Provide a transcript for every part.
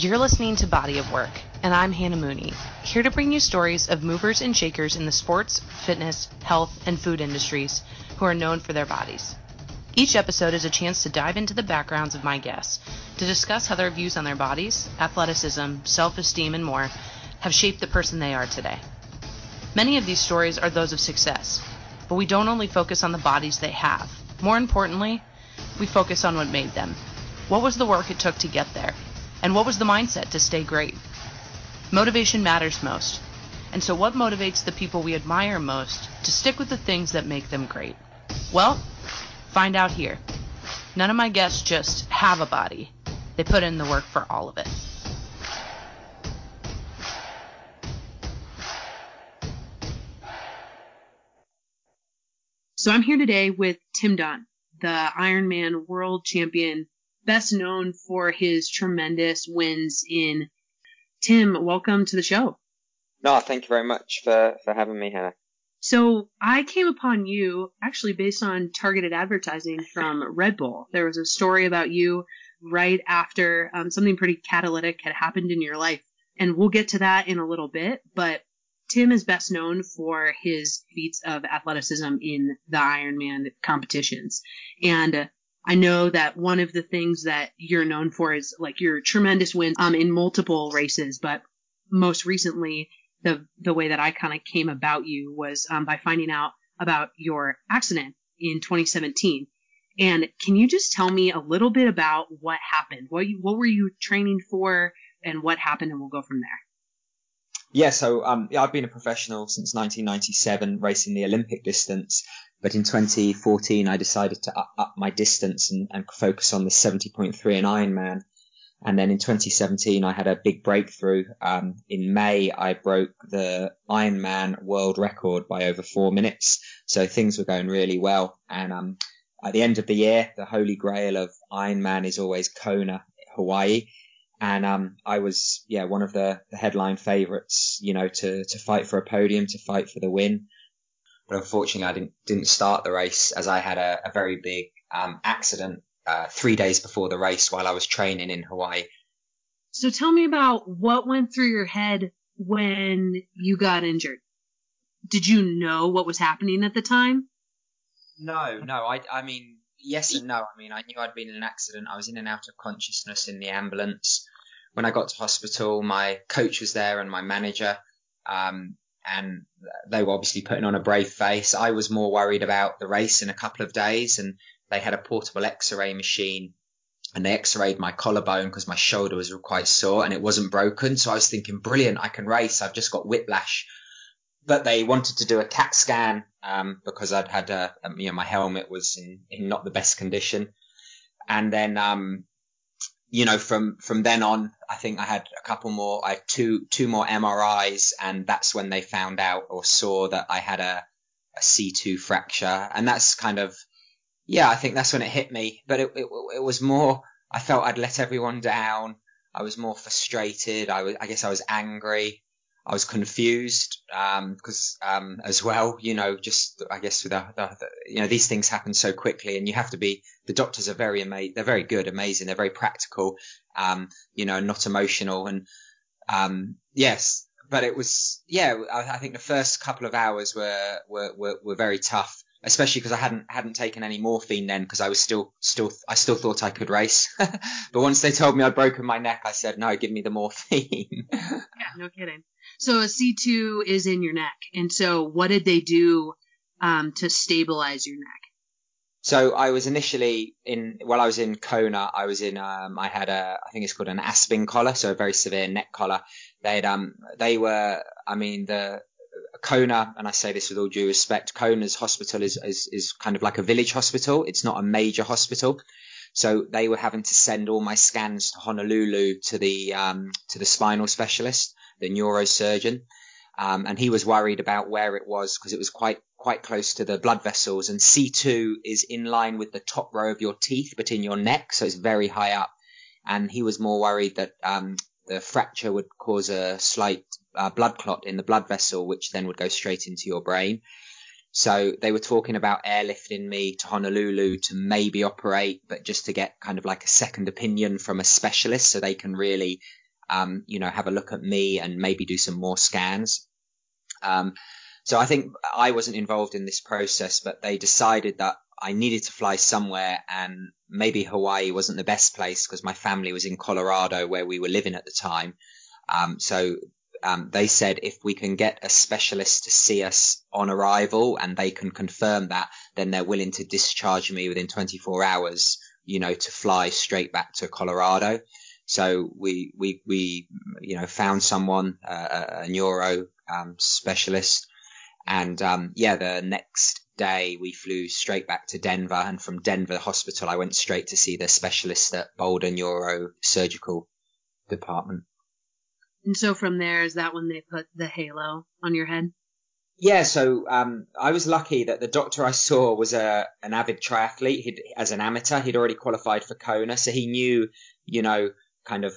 You're listening to Body of Work, and I'm Hannah Mooney, here to bring you stories of movers and shakers in the sports, fitness, health, and food industries who are known for their bodies. Each episode is a chance to dive into the backgrounds of my guests to discuss how their views on their bodies, athleticism, self esteem, and more have shaped the person they are today. Many of these stories are those of success, but we don't only focus on the bodies they have. More importantly, we focus on what made them. What was the work it took to get there? And what was the mindset to stay great? Motivation matters most. And so, what motivates the people we admire most to stick with the things that make them great? Well, find out here. None of my guests just have a body, they put in the work for all of it. So, I'm here today with Tim Don, the Ironman world champion best known for his tremendous wins in. Tim, welcome to the show. No, thank you very much for, for having me here. So I came upon you actually based on targeted advertising from Red Bull. There was a story about you right after um, something pretty catalytic had happened in your life. And we'll get to that in a little bit, but Tim is best known for his feats of athleticism in the Ironman competitions. And I know that one of the things that you're known for is like your tremendous wins um, in multiple races, but most recently, the the way that I kind of came about you was um, by finding out about your accident in 2017. And can you just tell me a little bit about what happened? What you, what were you training for, and what happened, and we'll go from there. Yeah, so um, yeah, I've been a professional since 1997, racing the Olympic distance. But in 2014, I decided to up, up my distance and, and, focus on the 70.3 and Ironman. And then in 2017, I had a big breakthrough. Um, in May, I broke the Ironman world record by over four minutes. So things were going really well. And um, at the end of the year, the holy grail of Ironman is always Kona, Hawaii. And um, I was, yeah, one of the, the headline favourites, you know, to, to fight for a podium, to fight for the win but unfortunately I didn't didn't start the race as I had a, a very big um, accident uh, three days before the race while I was training in Hawaii. So tell me about what went through your head when you got injured. Did you know what was happening at the time? No, no. I I mean yes and no. I mean I knew I'd been in an accident. I was in and out of consciousness in the ambulance. When I got to hospital, my coach was there and my manager. Um, and they were obviously putting on a brave face. I was more worried about the race in a couple of days, and they had a portable X-ray machine, and they X-rayed my collarbone because my shoulder was quite sore and it wasn't broken. So I was thinking, brilliant, I can race. I've just got whiplash. But they wanted to do a CAT scan um, because I'd had a, you know, my helmet was in, in not the best condition. And then um, you know, from from then on, I think I had a couple more, I had two two more MRIs, and that's when they found out or saw that I had a a C2 fracture, and that's kind of, yeah, I think that's when it hit me. But it it, it was more, I felt I'd let everyone down. I was more frustrated. I was, I guess, I was angry. I was confused because um, um, as well, you know, just I guess with the, the, the, you know these things happen so quickly, and you have to be. The doctors are very amazing. They're very good, amazing. They're very practical, um, you know, not emotional. And um, yes, but it was yeah. I, I, think the first couple of hours were were were, were very tough especially because I hadn't hadn't taken any morphine then because I was still still I still thought I could race. but once they told me I'd broken my neck, I said no, give me the morphine. yeah, no kidding. So a C2 is in your neck. And so what did they do um, to stabilize your neck? So I was initially in, while I was in Kona, I was in, um, I had a, I think it's called an Aspen collar, so a very severe neck collar. They had, um, they were, I mean, the, Kona, and I say this with all due respect, Kona's hospital is, is, is kind of like a village hospital. It's not a major hospital. So they were having to send all my scans to Honolulu to the, um, to the spinal specialist the neurosurgeon. Um, and he was worried about where it was because it was quite quite close to the blood vessels. And C2 is in line with the top row of your teeth, but in your neck, so it's very high up. And he was more worried that um, the fracture would cause a slight uh, blood clot in the blood vessel, which then would go straight into your brain. So they were talking about airlifting me to Honolulu to maybe operate, but just to get kind of like a second opinion from a specialist so they can really um, you know, have a look at me and maybe do some more scans. Um, so I think I wasn't involved in this process, but they decided that I needed to fly somewhere and maybe Hawaii wasn't the best place because my family was in Colorado where we were living at the time. Um, so um, they said if we can get a specialist to see us on arrival and they can confirm that, then they're willing to discharge me within 24 hours, you know, to fly straight back to Colorado. So we, we, we, you know, found someone, uh, a neuro, um, specialist. And, um, yeah, the next day we flew straight back to Denver and from Denver hospital, I went straight to see the specialist at Boulder Neuro Surgical Department. And so from there, is that when they put the halo on your head? Yeah, so um, I was lucky that the doctor I saw was a an avid triathlete. He'd, as an amateur, he'd already qualified for Kona, so he knew, you know, kind of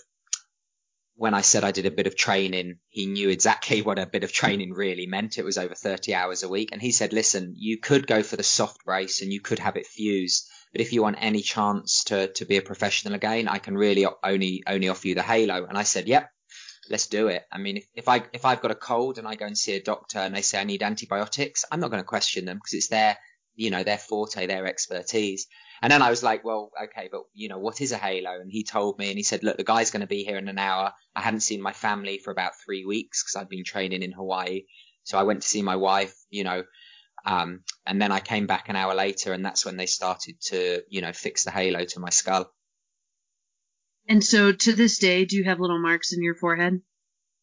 when I said I did a bit of training, he knew exactly what a bit of training really meant. It was over 30 hours a week, and he said, "Listen, you could go for the soft brace and you could have it fused, but if you want any chance to to be a professional again, I can really only only offer you the halo." And I said, "Yep." Let's do it. I mean, if, I if I've got a cold and I go and see a doctor and they say I need antibiotics, I'm not going to question them because it's their you know their forte, their expertise. And then I was like, well, okay, but you know what is a halo? And he told me, and he said, look, the guy's going to be here in an hour. I hadn't seen my family for about three weeks because I'd been training in Hawaii. So I went to see my wife, you know, um, and then I came back an hour later, and that's when they started to, you know, fix the halo to my skull. And so to this day, do you have little marks in your forehead?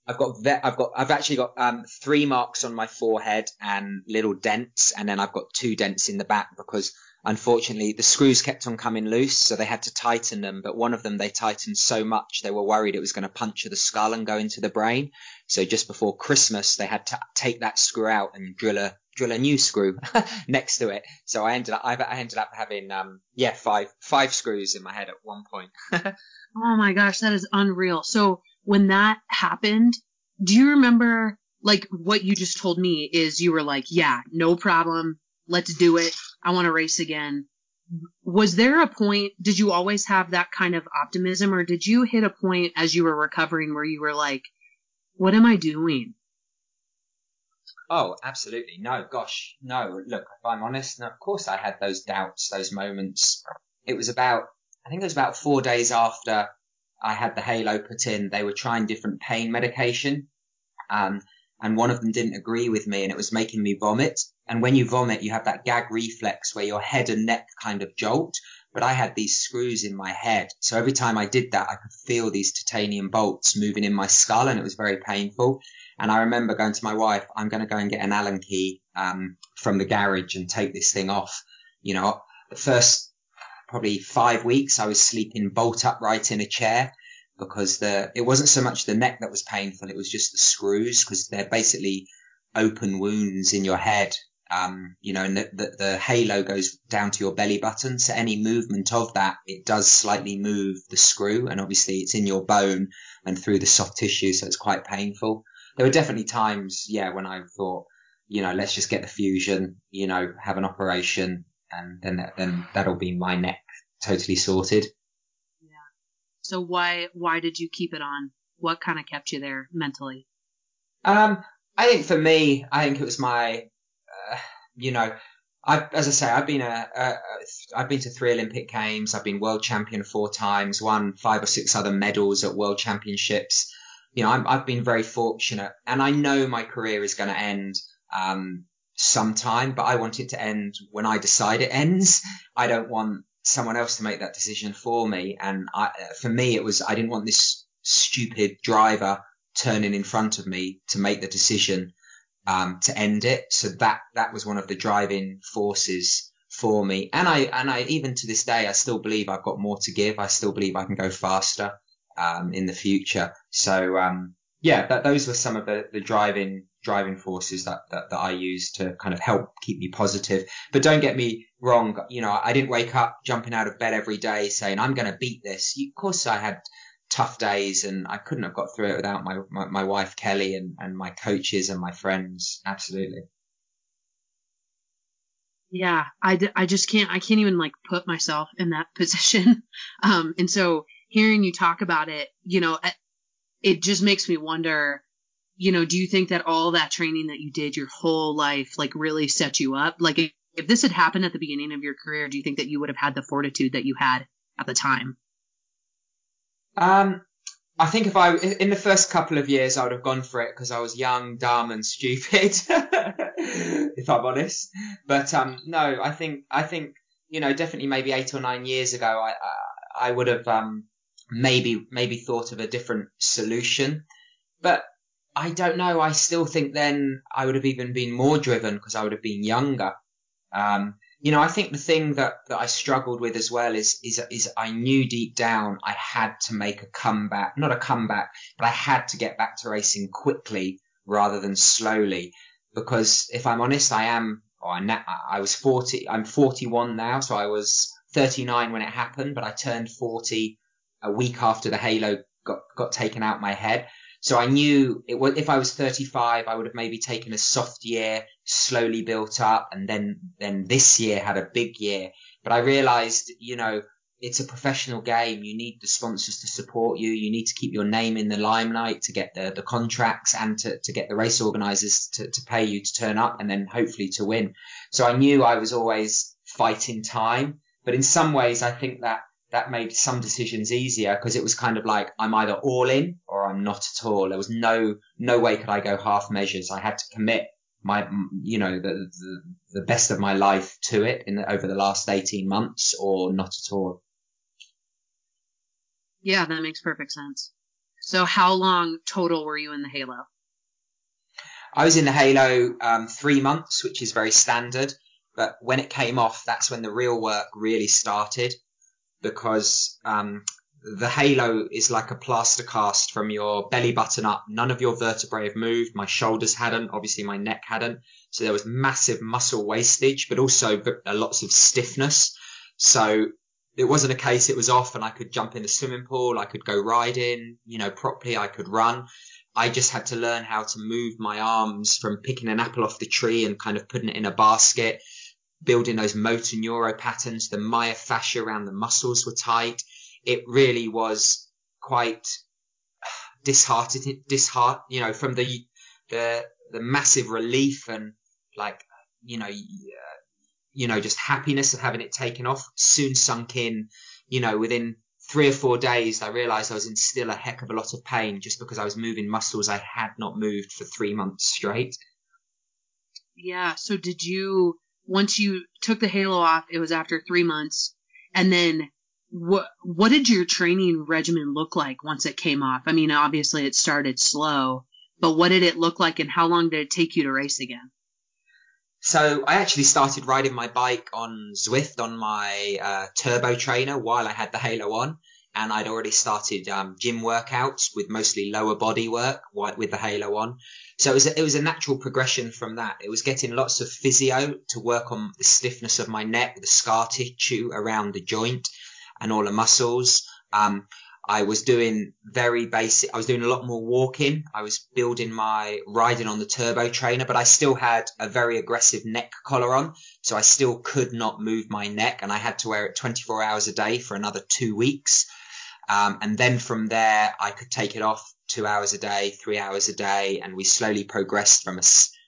I've got ve- I've got I've actually got um, three marks on my forehead and little dents, and then I've got two dents in the back because unfortunately the screws kept on coming loose, so they had to tighten them. But one of them they tightened so much they were worried it was going to puncture the skull and go into the brain. So just before Christmas they had to take that screw out and drill a drill a new screw next to it. So I ended up I ended up having um yeah five five screws in my head at one point. Oh my gosh, that is unreal. So when that happened, do you remember like what you just told me is you were like, yeah, no problem. Let's do it. I want to race again. Was there a point, did you always have that kind of optimism or did you hit a point as you were recovering where you were like, what am I doing? Oh, absolutely. No, gosh, no. Look, if I'm honest, of course I had those doubts, those moments. It was about I think it was about four days after I had the halo put in, they were trying different pain medication. Um, and one of them didn't agree with me and it was making me vomit. And when you vomit, you have that gag reflex where your head and neck kind of jolt. But I had these screws in my head. So every time I did that, I could feel these titanium bolts moving in my skull and it was very painful. And I remember going to my wife, I'm going to go and get an Allen key, um, from the garage and take this thing off. You know, the first probably five weeks, I was sleeping bolt upright in a chair because the it wasn't so much the neck that was painful; it was just the screws because they're basically open wounds in your head. Um, you know, and the, the, the halo goes down to your belly button, so any movement of that, it does slightly move the screw, and obviously it's in your bone and through the soft tissue, so it's quite painful. There were definitely times, yeah, when I thought, you know, let's just get the fusion, you know, have an operation, and then that, then that'll be my neck totally sorted. Yeah. So why why did you keep it on? What kind of kept you there mentally? Um, I think for me, I think it was my, you know, I, as I say, I've been a, a, I've been to three Olympic games. I've been world champion four times, won five or six other medals at world championships. You know, i have been very fortunate, and I know my career is going to end um, sometime, but I want it to end when I decide it ends. I don't want someone else to make that decision for me. And I, for me, it was, I didn't want this stupid driver turning in front of me to make the decision, um, to end it. So that, that was one of the driving forces for me. And I, and I, even to this day, I still believe I've got more to give. I still believe I can go faster, um, in the future. So, um, yeah, that, those were some of the, the driving driving forces that, that, that I use to kind of help keep me positive. But don't get me wrong. You know, I didn't wake up jumping out of bed every day saying, I'm going to beat this. Of course I had tough days and I couldn't have got through it without my, my, my wife, Kelly and, and my coaches and my friends. Absolutely. Yeah. I, just can't, I can't even like put myself in that position. Um, and so hearing you talk about it, you know, it just makes me wonder, you know, do you think that all that training that you did your whole life, like really set you up? Like if this had happened at the beginning of your career, do you think that you would have had the fortitude that you had at the time? Um, I think if I, in the first couple of years, I would have gone for it because I was young, dumb and stupid, if I'm honest. But, um, no, I think, I think, you know, definitely maybe eight or nine years ago, I, I would have, um, maybe, maybe thought of a different solution. But I don't know. I still think then I would have even been more driven because I would have been younger. Um, you know, I think the thing that, that I struggled with as well is, is, is I knew deep down I had to make a comeback, not a comeback, but I had to get back to racing quickly rather than slowly. Because if I'm honest, I am, oh, I, I was 40, I'm 41 now, so I was 39 when it happened, but I turned 40 a week after the halo got, got taken out my head. So I knew it was, if I was 35, I would have maybe taken a soft year, slowly built up, and then, then this year had a big year. But I realized, you know, it's a professional game. You need the sponsors to support you. You need to keep your name in the limelight to get the, the contracts and to, to get the race organizers to, to pay you to turn up and then hopefully to win. So I knew I was always fighting time. But in some ways, I think that that made some decisions easier because it was kind of like I'm either all in or I'm not at all. There was no no way could I go half measures. I had to commit my you know the the, the best of my life to it in the, over the last 18 months or not at all. Yeah, that makes perfect sense. So how long total were you in the Halo? I was in the Halo um, three months, which is very standard. But when it came off, that's when the real work really started because um, the halo is like a plaster cast from your belly button up. None of your vertebrae have moved. My shoulders hadn't. Obviously, my neck hadn't. So there was massive muscle wastage, but also lots of stiffness. So it wasn't a case it was off and I could jump in the swimming pool. I could go riding, you know, properly. I could run. I just had to learn how to move my arms from picking an apple off the tree and kind of putting it in a basket building those motor neuro patterns. The myofascia around the muscles were tight. It really was quite disheartening, disheart, you know, from the, the, the massive relief and like, you know, you know, just happiness of having it taken off soon sunk in, you know, within three or four days, I realized I was in still a heck of a lot of pain just because I was moving muscles I had not moved for three months straight. Yeah. So did you, once you took the halo off, it was after three months. And then what, what did your training regimen look like once it came off? I mean, obviously it started slow, but what did it look like and how long did it take you to race again? So I actually started riding my bike on Zwift on my uh, turbo trainer while I had the halo on. And I'd already started um, gym workouts with mostly lower body work with the halo on. So it was a, it was a natural progression from that. It was getting lots of physio to work on the stiffness of my neck, the scar tissue around the joint, and all the muscles. Um, I was doing very basic. I was doing a lot more walking. I was building my riding on the turbo trainer, but I still had a very aggressive neck collar on. So I still could not move my neck and I had to wear it 24 hours a day for another two weeks. Um, and then from there, I could take it off two hours a day, three hours a day, and we slowly progressed from a,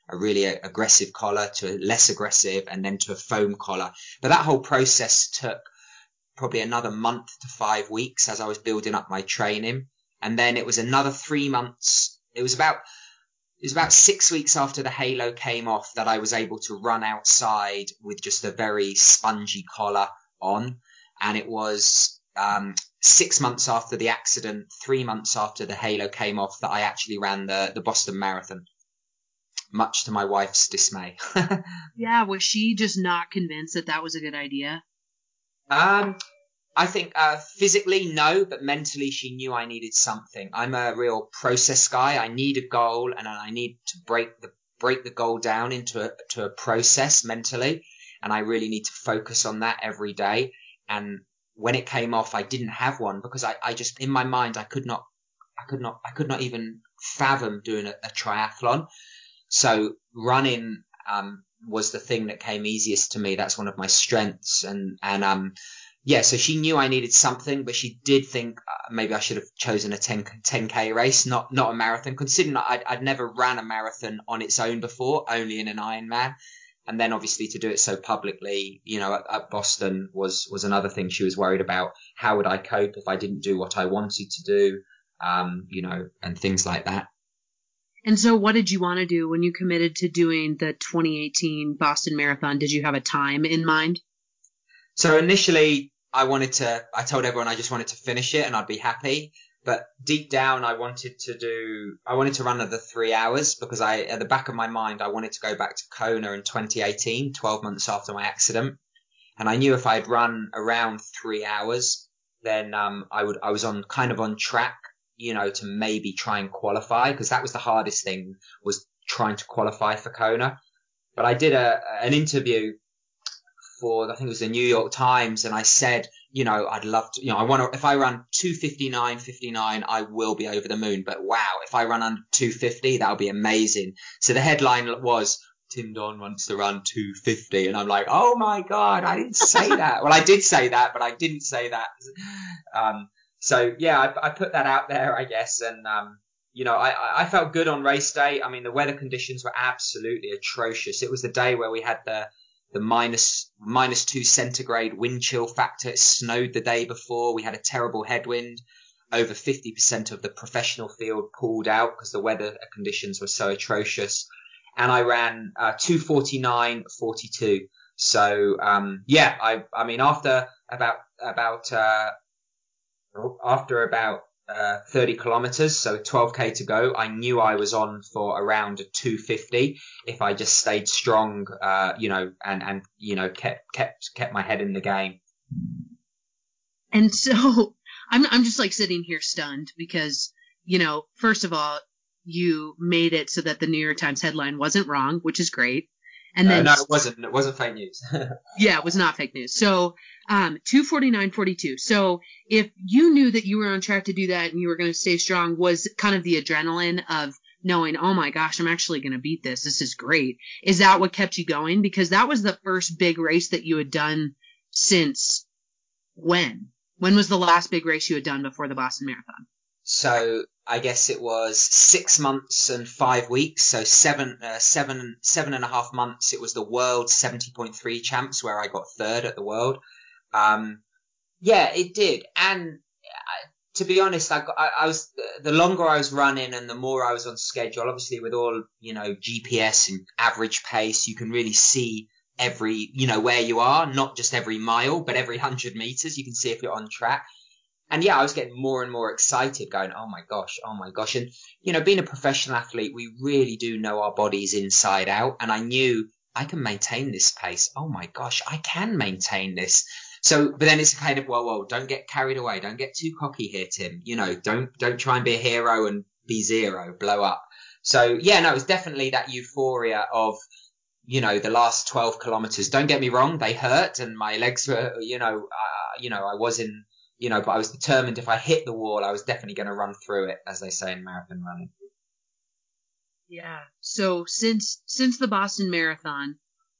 a really aggressive collar to a less aggressive and then to a foam collar. But that whole process took probably another month to five weeks as I was building up my training. And then it was another three months. It was about, it was about six weeks after the halo came off that I was able to run outside with just a very spongy collar on. And it was, um, six months after the accident, three months after the halo came off, that I actually ran the, the Boston Marathon. Much to my wife's dismay. yeah, was she just not convinced that that was a good idea? Um, I think uh, physically no, but mentally she knew I needed something. I'm a real process guy. I need a goal, and I need to break the break the goal down into a to a process mentally, and I really need to focus on that every day. And when it came off, I didn't have one because I, I just, in my mind, I could not, I could not, I could not even fathom doing a, a triathlon. So running, um, was the thing that came easiest to me. That's one of my strengths. And, and, um, yeah, so she knew I needed something, but she did think uh, maybe I should have chosen a 10, 10k race, not not a marathon. Considering I'd, I'd never ran a marathon on its own before, only in an Ironman, and then obviously to do it so publicly, you know, at, at Boston was was another thing she was worried about. How would I cope if I didn't do what I wanted to do, um, you know, and things like that. And so, what did you want to do when you committed to doing the 2018 Boston Marathon? Did you have a time in mind? So initially, I wanted to. I told everyone I just wanted to finish it and I'd be happy. But deep down, I wanted to do. I wanted to run another three hours because I, at the back of my mind, I wanted to go back to Kona in 2018, 12 months after my accident, and I knew if I'd run around three hours, then um, I would. I was on kind of on track you know, to maybe try and qualify because that was the hardest thing was trying to qualify for Kona. But I did a, an interview for, I think it was the New York Times and I said, you know, I'd love to, you know, I want to, if I run 259, 59, I will be over the moon. But wow, if I run under 250, that'll be amazing. So the headline was, Tim Don wants to run 250. And I'm like, oh my God, I didn't say that. well, I did say that, but I didn't say that. Um, so yeah, I, I, put that out there, I guess, and um, you know, I, I felt good on race day. I mean, the weather conditions were absolutely atrocious. It was the day where we had the the minus minus two centigrade wind chill factor. It snowed the day before. We had a terrible headwind. Over 50% of the professional field pulled out because the weather conditions were so atrocious. And I ran uh, 249.42. So um, yeah, I I mean after about about uh, after about uh, 30 kilometers, so 12k to go, I knew I was on for around 250 if I just stayed strong, uh, you know, and, and, you know, kept, kept, kept my head in the game. And so I'm, I'm just like sitting here stunned because, you know, first of all, you made it so that the New York Times headline wasn't wrong, which is great. And uh, then, uh, no, it wasn't. It wasn't fake news. yeah, it was not fake news. So, um, 249.42. So if you knew that you were on track to do that and you were going to stay strong was kind of the adrenaline of knowing, oh my gosh, I'm actually going to beat this. This is great. Is that what kept you going? Because that was the first big race that you had done since when? When was the last big race you had done before the Boston Marathon? So I guess it was six months and five weeks. So seven, uh, seven, seven and a half months. It was the world 70.3 champs where I got third at the world. Um, yeah, it did. And uh, to be honest, I, I, I, was, the longer I was running and the more I was on schedule, obviously with all, you know, GPS and average pace, you can really see every, you know, where you are, not just every mile, but every hundred meters. You can see if you're on track and yeah, I was getting more and more excited going, oh my gosh, oh my gosh. And, you know, being a professional athlete, we really do know our bodies inside out. And I knew I can maintain this pace. Oh my gosh, I can maintain this. So, but then it's a kind of, well, well, don't get carried away. Don't get too cocky here, Tim. You know, don't, don't try and be a hero and be zero, blow up. So yeah, no, it was definitely that euphoria of, you know, the last 12 kilometers. Don't get me wrong. They hurt and my legs were, you know, uh, you know, I was in, you know, but I was determined if I hit the wall, I was definitely going to run through it, as they say in marathon running. Yeah. So since since the Boston Marathon,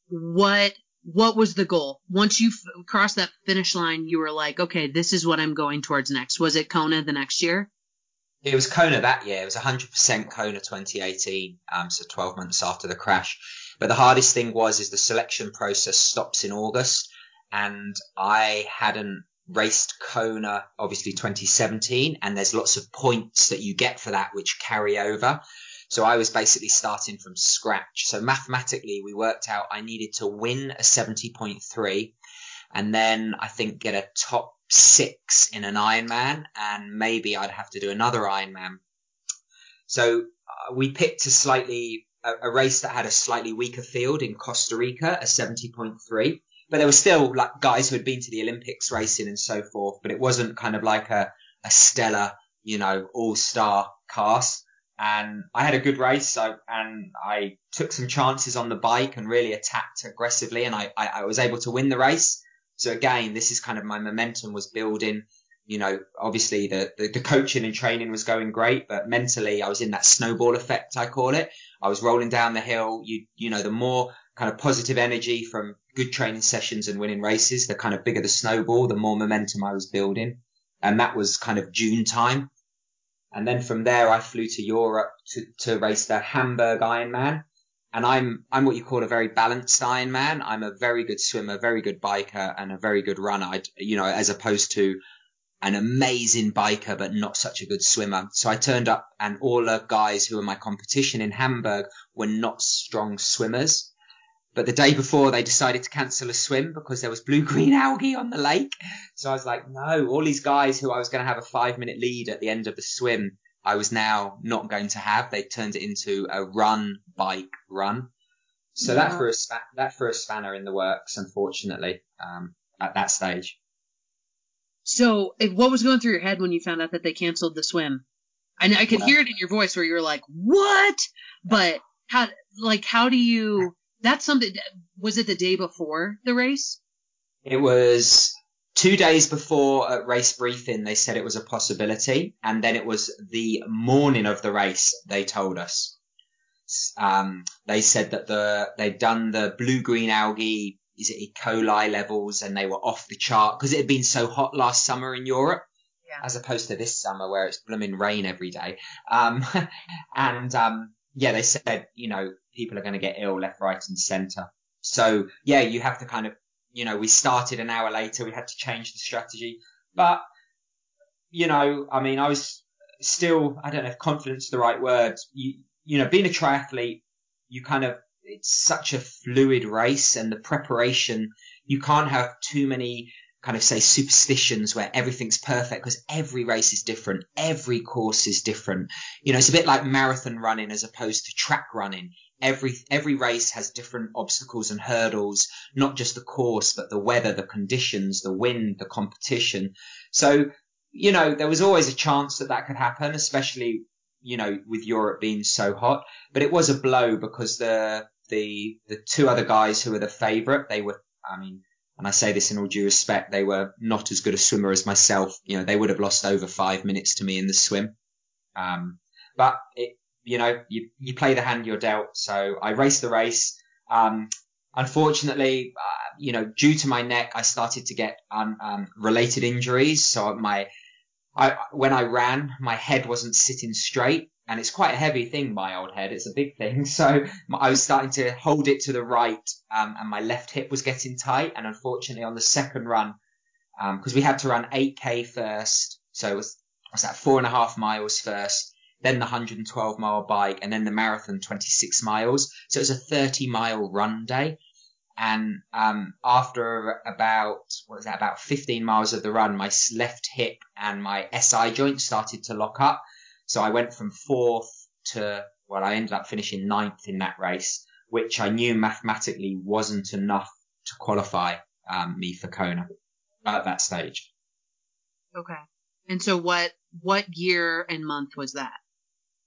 what what was the goal? Once you f- crossed that finish line, you were like, okay, this is what I'm going towards next. Was it Kona the next year? It was Kona that year. It was 100% Kona 2018. Um, so 12 months after the crash. But the hardest thing was is the selection process stops in August, and I hadn't raced Kona, obviously 2017, and there's lots of points that you get for that which carry over. So I was basically starting from scratch. So mathematically, we worked out I needed to win a 70.3 and then I think get a top six in an Ironman and maybe I'd have to do another Ironman. So uh, we picked a slightly, a, a race that had a slightly weaker field in Costa Rica, a 70.3 but there were still like guys who had been to the Olympics racing and so forth, but it wasn't kind of like a, a stellar, you know, all star cast. And I had a good race, so, and I took some chances on the bike and really attacked aggressively, and I, I, I was able to win the race. So again, this is kind of my momentum was building. You know, obviously the, the, the coaching and training was going great, but mentally I was in that snowball effect, I call it. I was rolling down the hill. You, you know, the more kind of positive energy from good training sessions and winning races, the kind of bigger the snowball, the more momentum I was building. And that was kind of June time. And then from there, I flew to Europe to, to race the Hamburg Ironman. And I'm, I'm what you call a very balanced Ironman. I'm a very good swimmer, very good biker and a very good runner. I, you know, as opposed to an amazing biker, but not such a good swimmer. So I turned up and all the guys who were my competition in Hamburg were not strong swimmers. But the day before they decided to cancel a swim because there was blue green algae on the lake. So I was like, no, all these guys who I was going to have a five minute lead at the end of the swim, I was now not going to have. They turned it into a run, bike, run. So yeah. that for a that for a spanner in the works, unfortunately, um, at that stage. So, what was going through your head when you found out that they canceled the swim? And I could hear it in your voice where you were like, "What?" But how, like, how do you? That's something. Was it the day before the race? It was two days before at race briefing. They said it was a possibility, and then it was the morning of the race. They told us. Um, they said that the they'd done the blue green algae is it E. coli levels and they were off the chart because it had been so hot last summer in Europe. Yeah. As opposed to this summer where it's blooming rain every day. Um, and, um, yeah, they said, you know, people are going to get ill left, right and center. So yeah, you have to kind of, you know, we started an hour later. We had to change the strategy, but you know, I mean, I was still, I don't know if confidence is the right word. You, you know, being a triathlete, you kind of it's such a fluid race and the preparation, you can't have too many kind of say superstitions where everything's perfect because every race is different. Every course is different. You know, it's a bit like marathon running as opposed to track running. Every, every race has different obstacles and hurdles, not just the course, but the weather, the conditions, the wind, the competition. So, you know, there was always a chance that that could happen, especially, you know, with Europe being so hot, but it was a blow because the, the the two other guys who were the favourite, they were, I mean, and I say this in all due respect, they were not as good a swimmer as myself. You know, they would have lost over five minutes to me in the swim. Um, but it, you know, you, you play the hand you're dealt. So I raced the race. Um, unfortunately, uh, you know, due to my neck, I started to get um, um, related injuries. So my, I, when I ran, my head wasn't sitting straight and it's quite a heavy thing, my old head. It's a big thing. So I was starting to hold it to the right, um, and my left hip was getting tight. And unfortunately, on the second run, because um, we had to run 8k first, so it was was that four and a half miles first, then the 112 mile bike, and then the marathon 26 miles. So it was a 30 mile run day. And um, after about what was that about 15 miles of the run, my left hip and my SI joint started to lock up. So I went from fourth to, well, I ended up finishing ninth in that race, which I knew mathematically wasn't enough to qualify um, me for Kona at that stage. Okay. And so what, what year and month was that?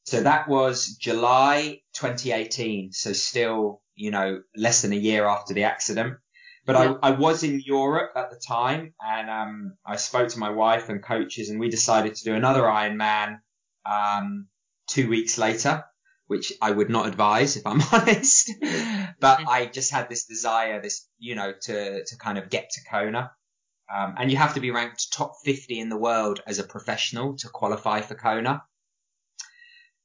So that was July 2018. So still, you know, less than a year after the accident. But yeah. I, I was in Europe at the time and, um, I spoke to my wife and coaches and we decided to do another Ironman um, two weeks later, which I would not advise if I'm honest. but I just had this desire, this, you know, to, to kind of get to Kona. Um, and you have to be ranked top 50 in the world as a professional to qualify for Kona.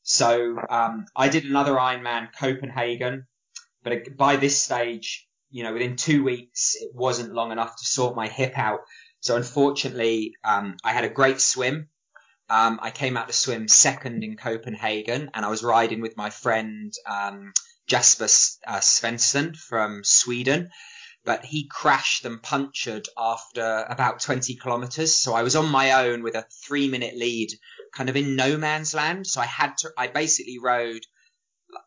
So, um, I did another Ironman Copenhagen, but by this stage, you know, within two weeks, it wasn't long enough to sort my hip out. So unfortunately, um, I had a great swim um, I came out to swim second in Copenhagen, and I was riding with my friend um, Jesper uh, Svensson from Sweden. But he crashed and punctured after about 20 kilometers. So I was on my own with a three minute lead, kind of in no man's land. So I had to, I basically rode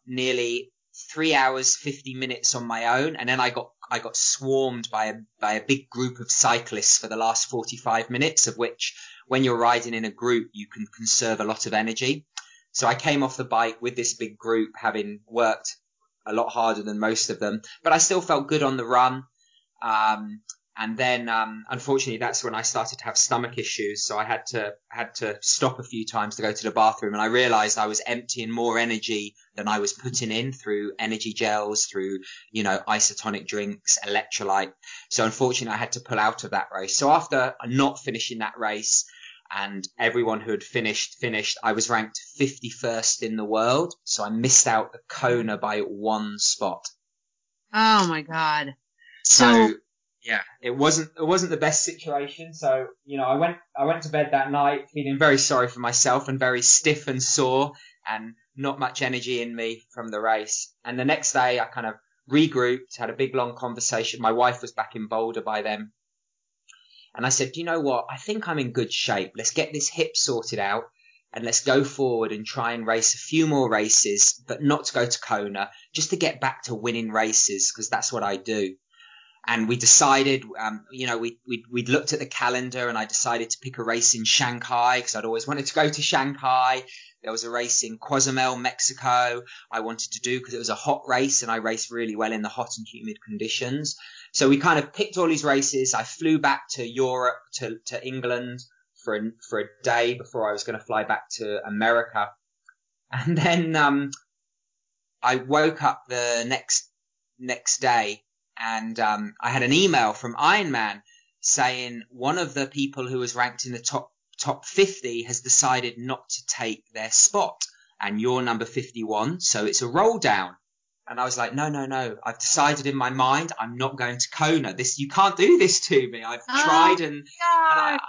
nearly three hours, 50 minutes on my own. And then I got, I got swarmed by a, by a big group of cyclists for the last 45 minutes, of which when you're riding in a group, you can conserve a lot of energy. So I came off the bike with this big group, having worked a lot harder than most of them, but I still felt good on the run. Um, and then um, unfortunately that's when I started to have stomach issues. So I had to had to stop a few times to go to the bathroom, and I realised I was emptying more energy than I was putting in through energy gels, through you know isotonic drinks, electrolyte. So unfortunately I had to pull out of that race. So after not finishing that race. And everyone who had finished finished. I was ranked 51st in the world, so I missed out the Kona by one spot. Oh my god! So, so yeah, it wasn't it wasn't the best situation. So you know, I went I went to bed that night feeling very sorry for myself and very stiff and sore and not much energy in me from the race. And the next day, I kind of regrouped, had a big long conversation. My wife was back in Boulder by then. And I said, you know what? I think I'm in good shape. Let's get this hip sorted out and let's go forward and try and race a few more races, but not to go to Kona, just to get back to winning races because that's what I do and we decided, um, you know, we, we, we'd looked at the calendar and I decided to pick a race in Shanghai because I'd always wanted to go to Shanghai. There was a race in Cozumel, Mexico. I wanted to do because it was a hot race and I raced really well in the hot and humid conditions. So we kind of picked all these races. I flew back to Europe, to, to England for a, for a day before I was going to fly back to America. And then, um, I woke up the next, next day and um, I had an email from Ironman saying one of the people who was ranked in the top top 50 has decided not to take their spot, and you're number 51, so it's a roll down. And I was like, no, no, no. I've decided in my mind I'm not going to Kona. This you can't do this to me. I've oh, tried and, and I,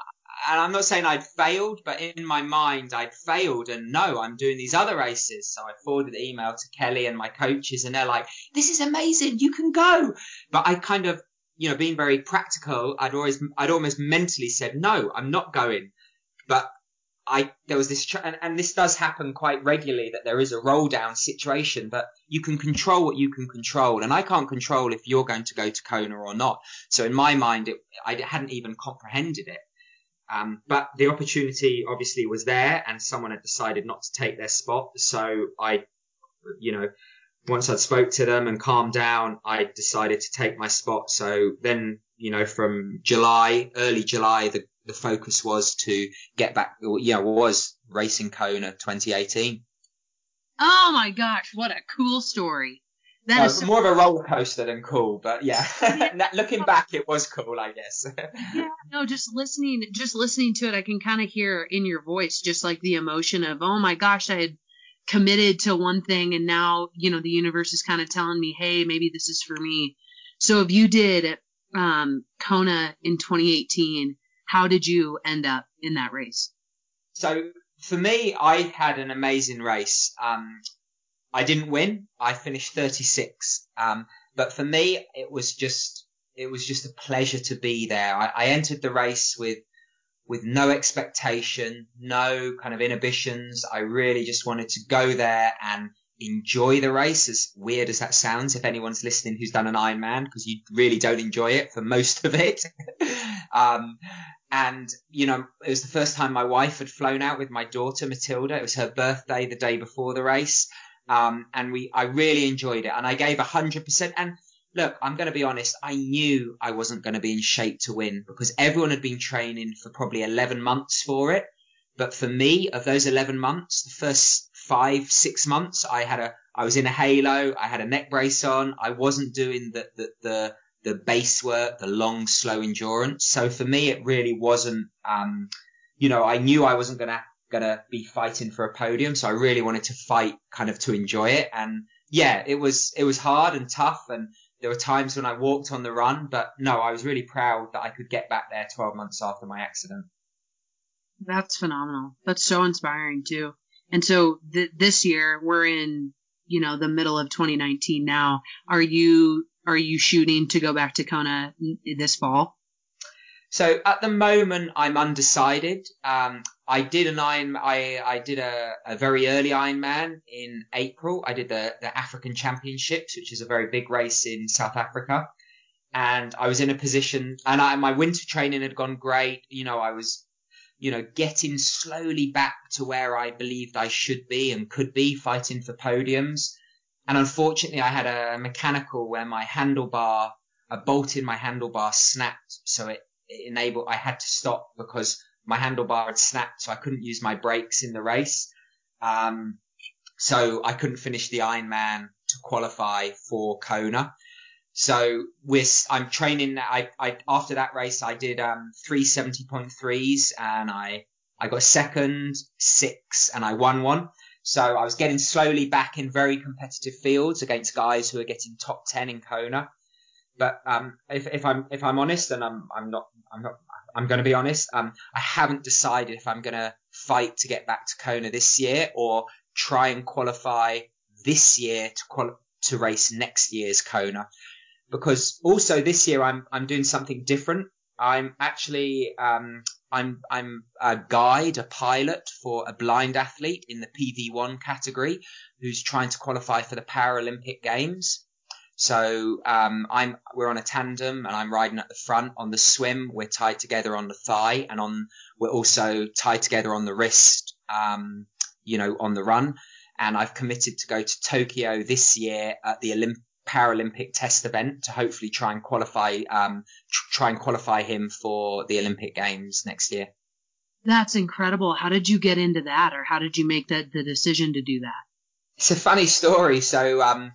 and I'm not saying I'd failed, but in my mind I'd failed and no, I'm doing these other races. So I forwarded the email to Kelly and my coaches and they're like, this is amazing. You can go. But I kind of, you know, being very practical, I'd always, I'd almost mentally said, no, I'm not going. But I, there was this, and, and this does happen quite regularly that there is a roll down situation, but you can control what you can control. And I can't control if you're going to go to Kona or not. So in my mind, it, I hadn't even comprehended it. Um, but the opportunity obviously was there and someone had decided not to take their spot. So I, you know, once I'd spoke to them and calmed down, I decided to take my spot. So then, you know, from July, early July, the, the focus was to get back, yeah, was racing Kona 2018. Oh my gosh, what a cool story. That no, is more of a roller coaster than cool, but yeah. yeah. Looking back, it was cool, I guess. yeah, no, just listening, just listening to it, I can kind of hear in your voice just like the emotion of, oh my gosh, I had committed to one thing, and now you know the universe is kind of telling me, hey, maybe this is for me. So if you did um, Kona in 2018, how did you end up in that race? So for me, I had an amazing race. Um, I didn't win. I finished 36. Um, but for me, it was just, it was just a pleasure to be there. I, I entered the race with, with no expectation, no kind of inhibitions. I really just wanted to go there and enjoy the race, as weird as that sounds, if anyone's listening who's done an Ironman, because you really don't enjoy it for most of it. um, and, you know, it was the first time my wife had flown out with my daughter, Matilda. It was her birthday the day before the race. Um, and we, I really enjoyed it and I gave hundred percent. And look, I'm going to be honest. I knew I wasn't going to be in shape to win because everyone had been training for probably 11 months for it. But for me, of those 11 months, the first five, six months, I had a, I was in a halo. I had a neck brace on. I wasn't doing the, the, the, the base work, the long, slow endurance. So for me, it really wasn't, um, you know, I knew I wasn't going to gonna be fighting for a podium. So I really wanted to fight kind of to enjoy it. And yeah, it was, it was hard and tough. And there were times when I walked on the run, but no, I was really proud that I could get back there 12 months after my accident. That's phenomenal. That's so inspiring too. And so th- this year we're in, you know, the middle of 2019 now. Are you, are you shooting to go back to Kona this fall? So at the moment, I'm undecided. Um, I did an Iron, I, I did a, a very early Ironman in April. I did the, the African Championships, which is a very big race in South Africa. And I was in a position, and I, my winter training had gone great. You know, I was, you know, getting slowly back to where I believed I should be and could be fighting for podiums. And unfortunately, I had a mechanical where my handlebar a bolt in my handlebar snapped, so it, it enabled I had to stop because my handlebar had snapped, so I couldn't use my brakes in the race. Um, so I couldn't finish the Ironman to qualify for Kona. So we're, I'm training. I, I, after that race, I did, um, three 70.3s and I, I got second, six, and I won one. So I was getting slowly back in very competitive fields against guys who are getting top 10 in Kona. But, um, if, if I'm, if I'm honest and I'm, I'm not, I'm not, I'm going to be honest, um, I haven't decided if I'm going to fight to get back to Kona this year or try and qualify this year to quali- to race next year's Kona. Because also this year I'm I'm doing something different. I'm actually um, I'm I'm a guide, a pilot for a blind athlete in the PV1 category who's trying to qualify for the Paralympic Games. So um, I'm we're on a tandem and I'm riding at the front. On the swim, we're tied together on the thigh, and on we're also tied together on the wrist. Um, you know, on the run. And I've committed to go to Tokyo this year at the Olymp- Paralympic test event to hopefully try and qualify, um, tr- try and qualify him for the Olympic Games next year. That's incredible. How did you get into that, or how did you make that the decision to do that? It's a funny story. So, um,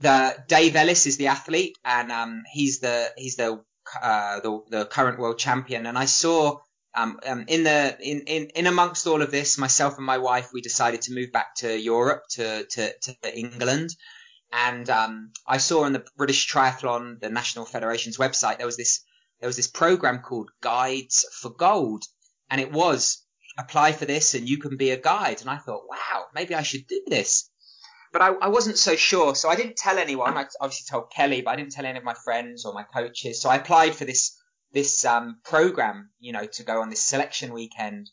the Dave Ellis is the athlete, and um, he's the he's the uh, the the current world champion. And I saw um, um, in the in, in in amongst all of this, myself and my wife, we decided to move back to Europe to to, to England, and um, I saw on the British Triathlon, the National Federation's website, there was this there was this program called Guides for Gold, and it was apply for this and you can be a guide. And I thought, wow, maybe I should do this. But I, I wasn't so sure, so I didn't tell anyone. I obviously told Kelly, but I didn't tell any of my friends or my coaches. So I applied for this this um, program, you know, to go on this selection weekend.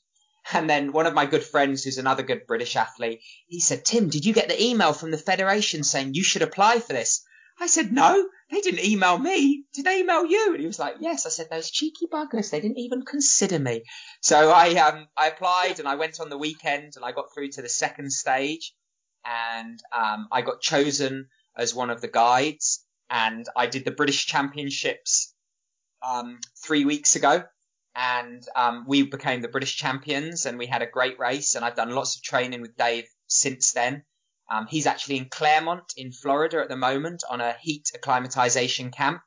And then one of my good friends, who's another good British athlete, he said, Tim, did you get the email from the federation saying you should apply for this? I said, no, they didn't email me. Did they email you? And he was like, yes. I said, those cheeky buggers, they didn't even consider me. So I, um, I applied and I went on the weekend and I got through to the second stage and, um, I got chosen as one of the guides and I did the British championships um, three weeks ago, and um, we became the British champions, and we had a great race. And I've done lots of training with Dave since then. Um, he's actually in Clermont in Florida at the moment on a heat acclimatization camp,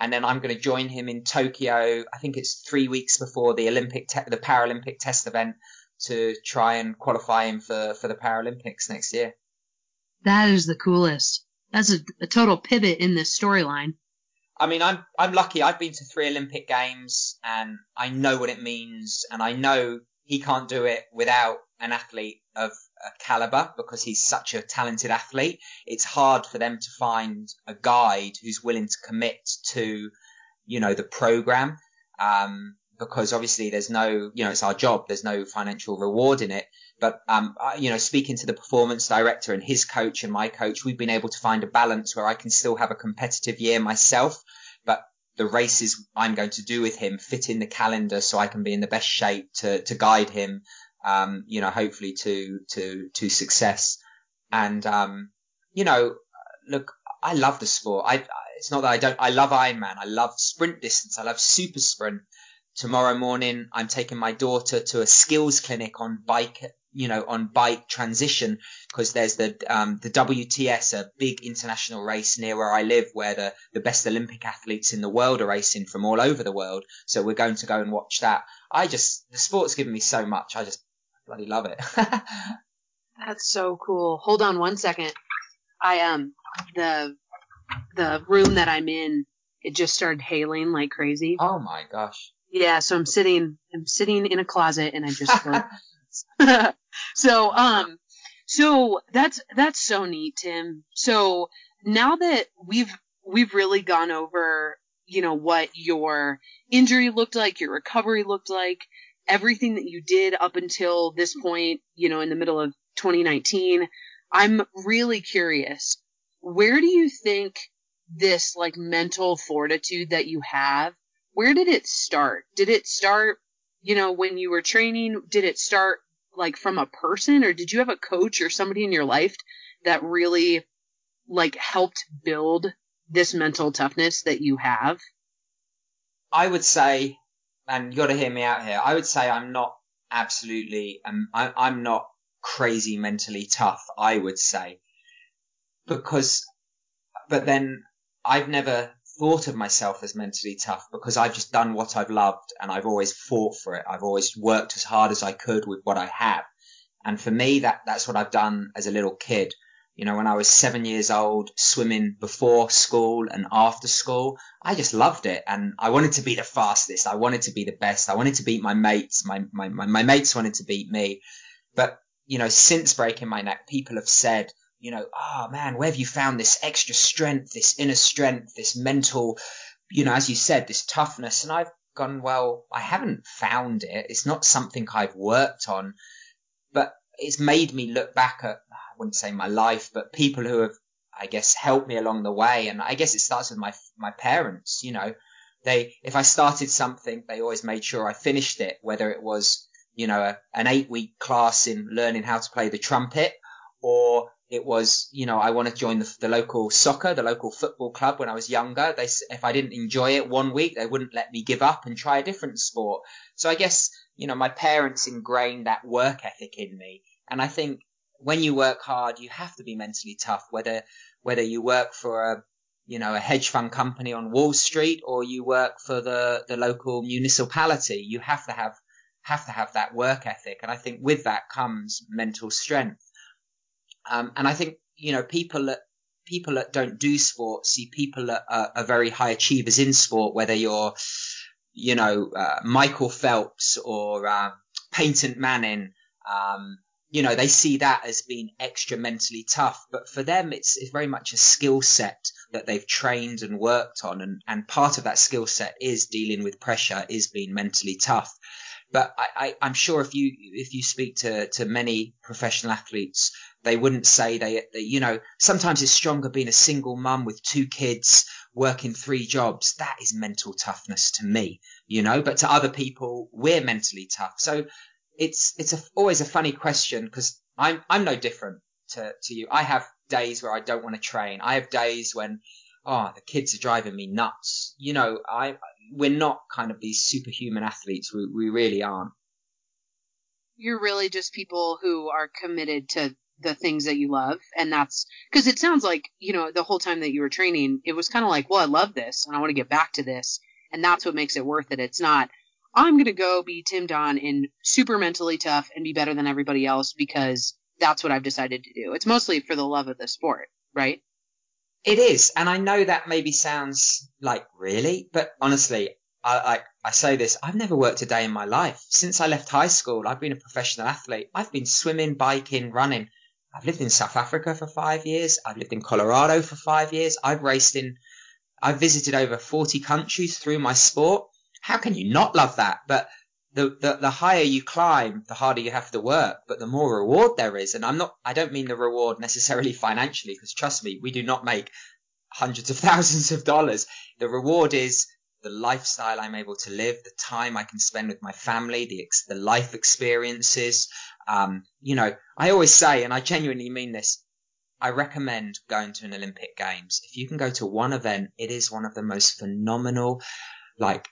and then I'm going to join him in Tokyo. I think it's three weeks before the Olympic, te- the Paralympic test event to try and qualify him for for the Paralympics next year. That is the coolest. That's a, a total pivot in this storyline. I mean, I'm I'm lucky. I've been to three Olympic games, and I know what it means, and I know he can't do it without an athlete of a caliber because he's such a talented athlete. It's hard for them to find a guide who's willing to commit to, you know, the program. Um, because obviously there's no, you know, it's our job. There's no financial reward in it. But, um, I, you know, speaking to the performance director and his coach and my coach, we've been able to find a balance where I can still have a competitive year myself, but the races I'm going to do with him fit in the calendar so I can be in the best shape to, to guide him, um, you know, hopefully to, to, to success. And, um, you know, look, I love the sport. I, it's not that I don't, I love Ironman. I love sprint distance. I love super sprint. Tomorrow morning, I'm taking my daughter to a skills clinic on bike you know, on bike transition because there's the um, the WTS, a big international race near where I live, where the the best Olympic athletes in the world are racing from all over the world. So we're going to go and watch that. I just the sport's given me so much. I just bloody love it. That's so cool. Hold on one second. I um the the room that I'm in, it just started hailing like crazy. Oh my gosh. Yeah, so I'm sitting I'm sitting in a closet and I just so, um, so that's, that's so neat, Tim. So now that we've, we've really gone over, you know, what your injury looked like, your recovery looked like, everything that you did up until this point, you know, in the middle of 2019, I'm really curious. Where do you think this like mental fortitude that you have, where did it start? Did it start, you know, when you were training? Did it start like from a person or did you have a coach or somebody in your life that really like helped build this mental toughness that you have? I would say, and you got to hear me out here. I would say I'm not absolutely, um, I, I'm not crazy mentally tough. I would say because, but then I've never thought of myself as mentally tough because I've just done what I've loved and I've always fought for it. I've always worked as hard as I could with what I have. And for me, that, that's what I've done as a little kid. You know, when I was seven years old, swimming before school and after school, I just loved it. And I wanted to be the fastest. I wanted to be the best. I wanted to beat my mates. My, my, my, my mates wanted to beat me. But, you know, since breaking my neck, people have said, you know, oh man, where have you found this extra strength, this inner strength, this mental, you know, as you said, this toughness? And I've gone, well, I haven't found it. It's not something I've worked on, but it's made me look back at, I wouldn't say my life, but people who have, I guess, helped me along the way. And I guess it starts with my, my parents, you know, they, if I started something, they always made sure I finished it, whether it was, you know, a, an eight week class in learning how to play the trumpet or it was, you know, I want to join the, the, local soccer, the local football club when I was younger. They, if I didn't enjoy it one week, they wouldn't let me give up and try a different sport. So I guess, you know, my parents ingrained that work ethic in me. And I think when you work hard, you have to be mentally tough, whether, whether you work for a, you know, a hedge fund company on Wall Street or you work for the, the local municipality. You have to have, have to have that work ethic. And I think with that comes mental strength. Um, and I think, you know, people that, people that don't do sport see people that are, are very high achievers in sport, whether you're, you know, uh, Michael Phelps or, uh, Peyton Manning, um, you know, they see that as being extra mentally tough, but for them, it's, it's very much a skill set that they've trained and worked on. And, and part of that skill set is dealing with pressure, is being mentally tough. But I, am sure if you, if you speak to, to many professional athletes, they wouldn't say they, they, you know, sometimes it's stronger being a single mum with two kids working three jobs. That is mental toughness to me, you know, but to other people, we're mentally tough. So it's, it's a, always a funny question because I'm, I'm no different to, to you. I have days where I don't want to train. I have days when, oh, the kids are driving me nuts. You know, I, we're not kind of these superhuman athletes. We, we really aren't. You're really just people who are committed to the things that you love. And that's because it sounds like you know the whole time that you were training it was kind of like well i love this and i want to get back to this. And that's what makes it worth it. It's not i'm going to go be tim don and super mentally tough and be better than everybody else because that's what i've decided to do. It's mostly for the love of the sport right? It is. And i know that maybe sounds like really? But honestly I, I, I say this, I've never worked a day in my life. Since I left high school, I've been a professional athlete. I've been swimming, biking, running. I've lived in South Africa for five years. I've lived in Colorado for five years. I've raced in, I've visited over 40 countries through my sport. How can you not love that? But the, the, the higher you climb, the harder you have to work, but the more reward there is. And I'm not, I don't mean the reward necessarily financially, because trust me, we do not make hundreds of thousands of dollars. The reward is the lifestyle I'm able to live, the time I can spend with my family, the, the life experiences, um, you know, I always say, and I genuinely mean this, I recommend going to an Olympic Games. If you can go to one event, it is one of the most phenomenal, like,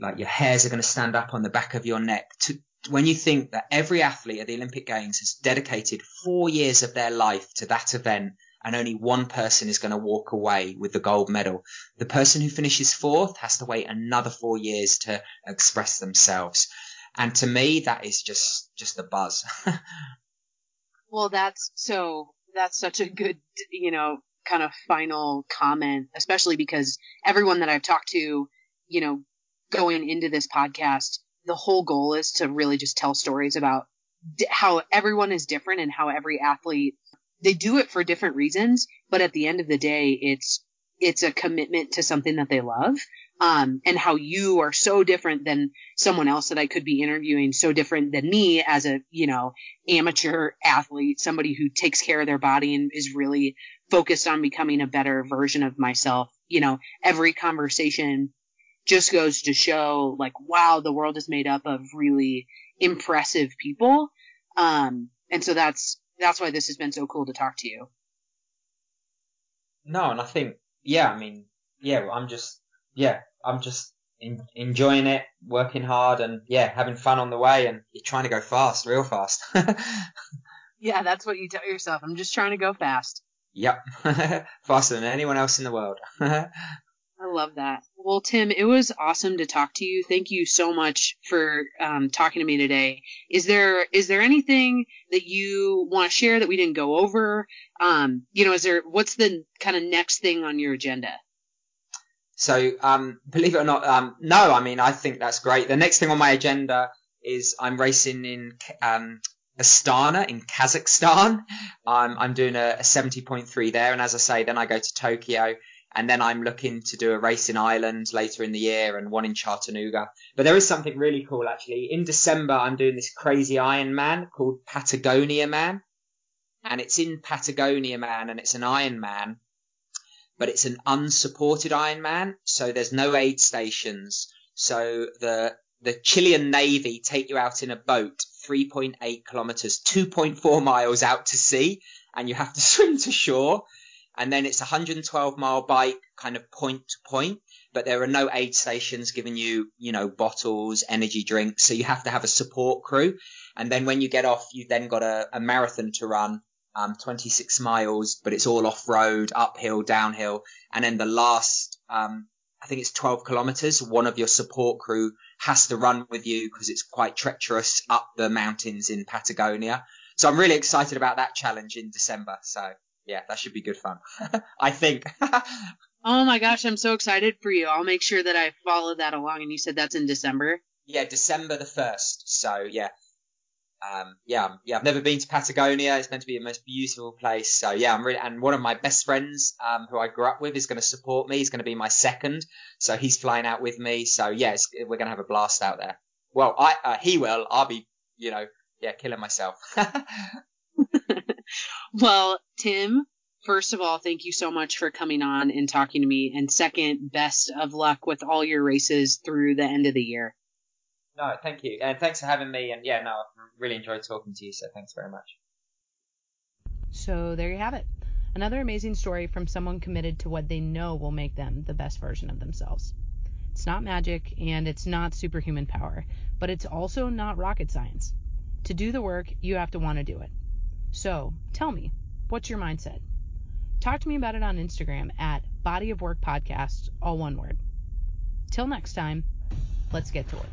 like your hairs are going to stand up on the back of your neck to, when you think that every athlete at the Olympic Games has dedicated four years of their life to that event and only one person is going to walk away with the gold medal. The person who finishes fourth has to wait another four years to express themselves. And to me, that is just, just a buzz. well, that's so, that's such a good, you know, kind of final comment, especially because everyone that I've talked to, you know, going into this podcast, the whole goal is to really just tell stories about how everyone is different and how every athlete they do it for different reasons, but at the end of the day, it's it's a commitment to something that they love um, and how you are so different than someone else that I could be interviewing, so different than me as a, you know, amateur athlete, somebody who takes care of their body and is really focused on becoming a better version of myself. You know, every conversation just goes to show like, wow, the world is made up of really impressive people. Um, and so that's, that's why this has been so cool to talk to you. No, and I think yeah, I mean, yeah, I'm just, yeah, I'm just in, enjoying it, working hard, and yeah, having fun on the way, and you're trying to go fast, real fast. yeah, that's what you tell yourself. I'm just trying to go fast. Yep, faster than anyone else in the world. I love that. Well, Tim, it was awesome to talk to you. Thank you so much for um, talking to me today. Is there is there anything that you want to share that we didn't go over? Um, you know, is there what's the kind of next thing on your agenda? So, um, believe it or not, um, no, I mean, I think that's great. The next thing on my agenda is I'm racing in um, Astana in Kazakhstan. I'm, doing a, a 70.3 there, and as I say, then I go to Tokyo and then I'm looking to do a race in Ireland later in the year and one in Chattanooga. But there is something really cool actually. In December, I'm doing this crazy Ironman called Patagonman. And it's in Patagonman and it's an Ironman, but it's an unsupported Ironman. So there's no aid stations. So the, the Chilean Navy take you out in a boat 3.8 kilometers, 2.4 miles out to sea and you have to swim to shore and then it's a 112 mile bike kind of point to point but there are no aid stations giving you you know bottles energy drinks so you have to have a support crew and then when you get off you've then got a, a marathon to run um, 26 miles but it's all off road uphill downhill and then the last um, i think it's 12 kilometers one of your support crew has to run with you because it's quite treacherous up the mountains in patagonia so i'm really excited about that challenge in december so yeah, that should be good fun. I think. oh my gosh, I'm so excited for you. I'll make sure that I follow that along. And you said that's in December. Yeah, December the first. So yeah, um, yeah, yeah. I've never been to Patagonia. It's meant to be a most beautiful place. So yeah, I'm really. And one of my best friends, um, who I grew up with, is going to support me. He's going to be my second. So he's flying out with me. So yeah, we're going to have a blast out there. Well, I uh, he will. I'll be, you know, yeah, killing myself. well, Tim, first of all, thank you so much for coming on and talking to me. And second, best of luck with all your races through the end of the year. No, thank you. And thanks for having me. And yeah, no, I really enjoyed talking to you. So thanks very much. So there you have it. Another amazing story from someone committed to what they know will make them the best version of themselves. It's not magic and it's not superhuman power, but it's also not rocket science. To do the work, you have to want to do it. So tell me, what's your mindset? Talk to me about it on Instagram at Body of Work Podcast, all one word. Till next time, let's get to work.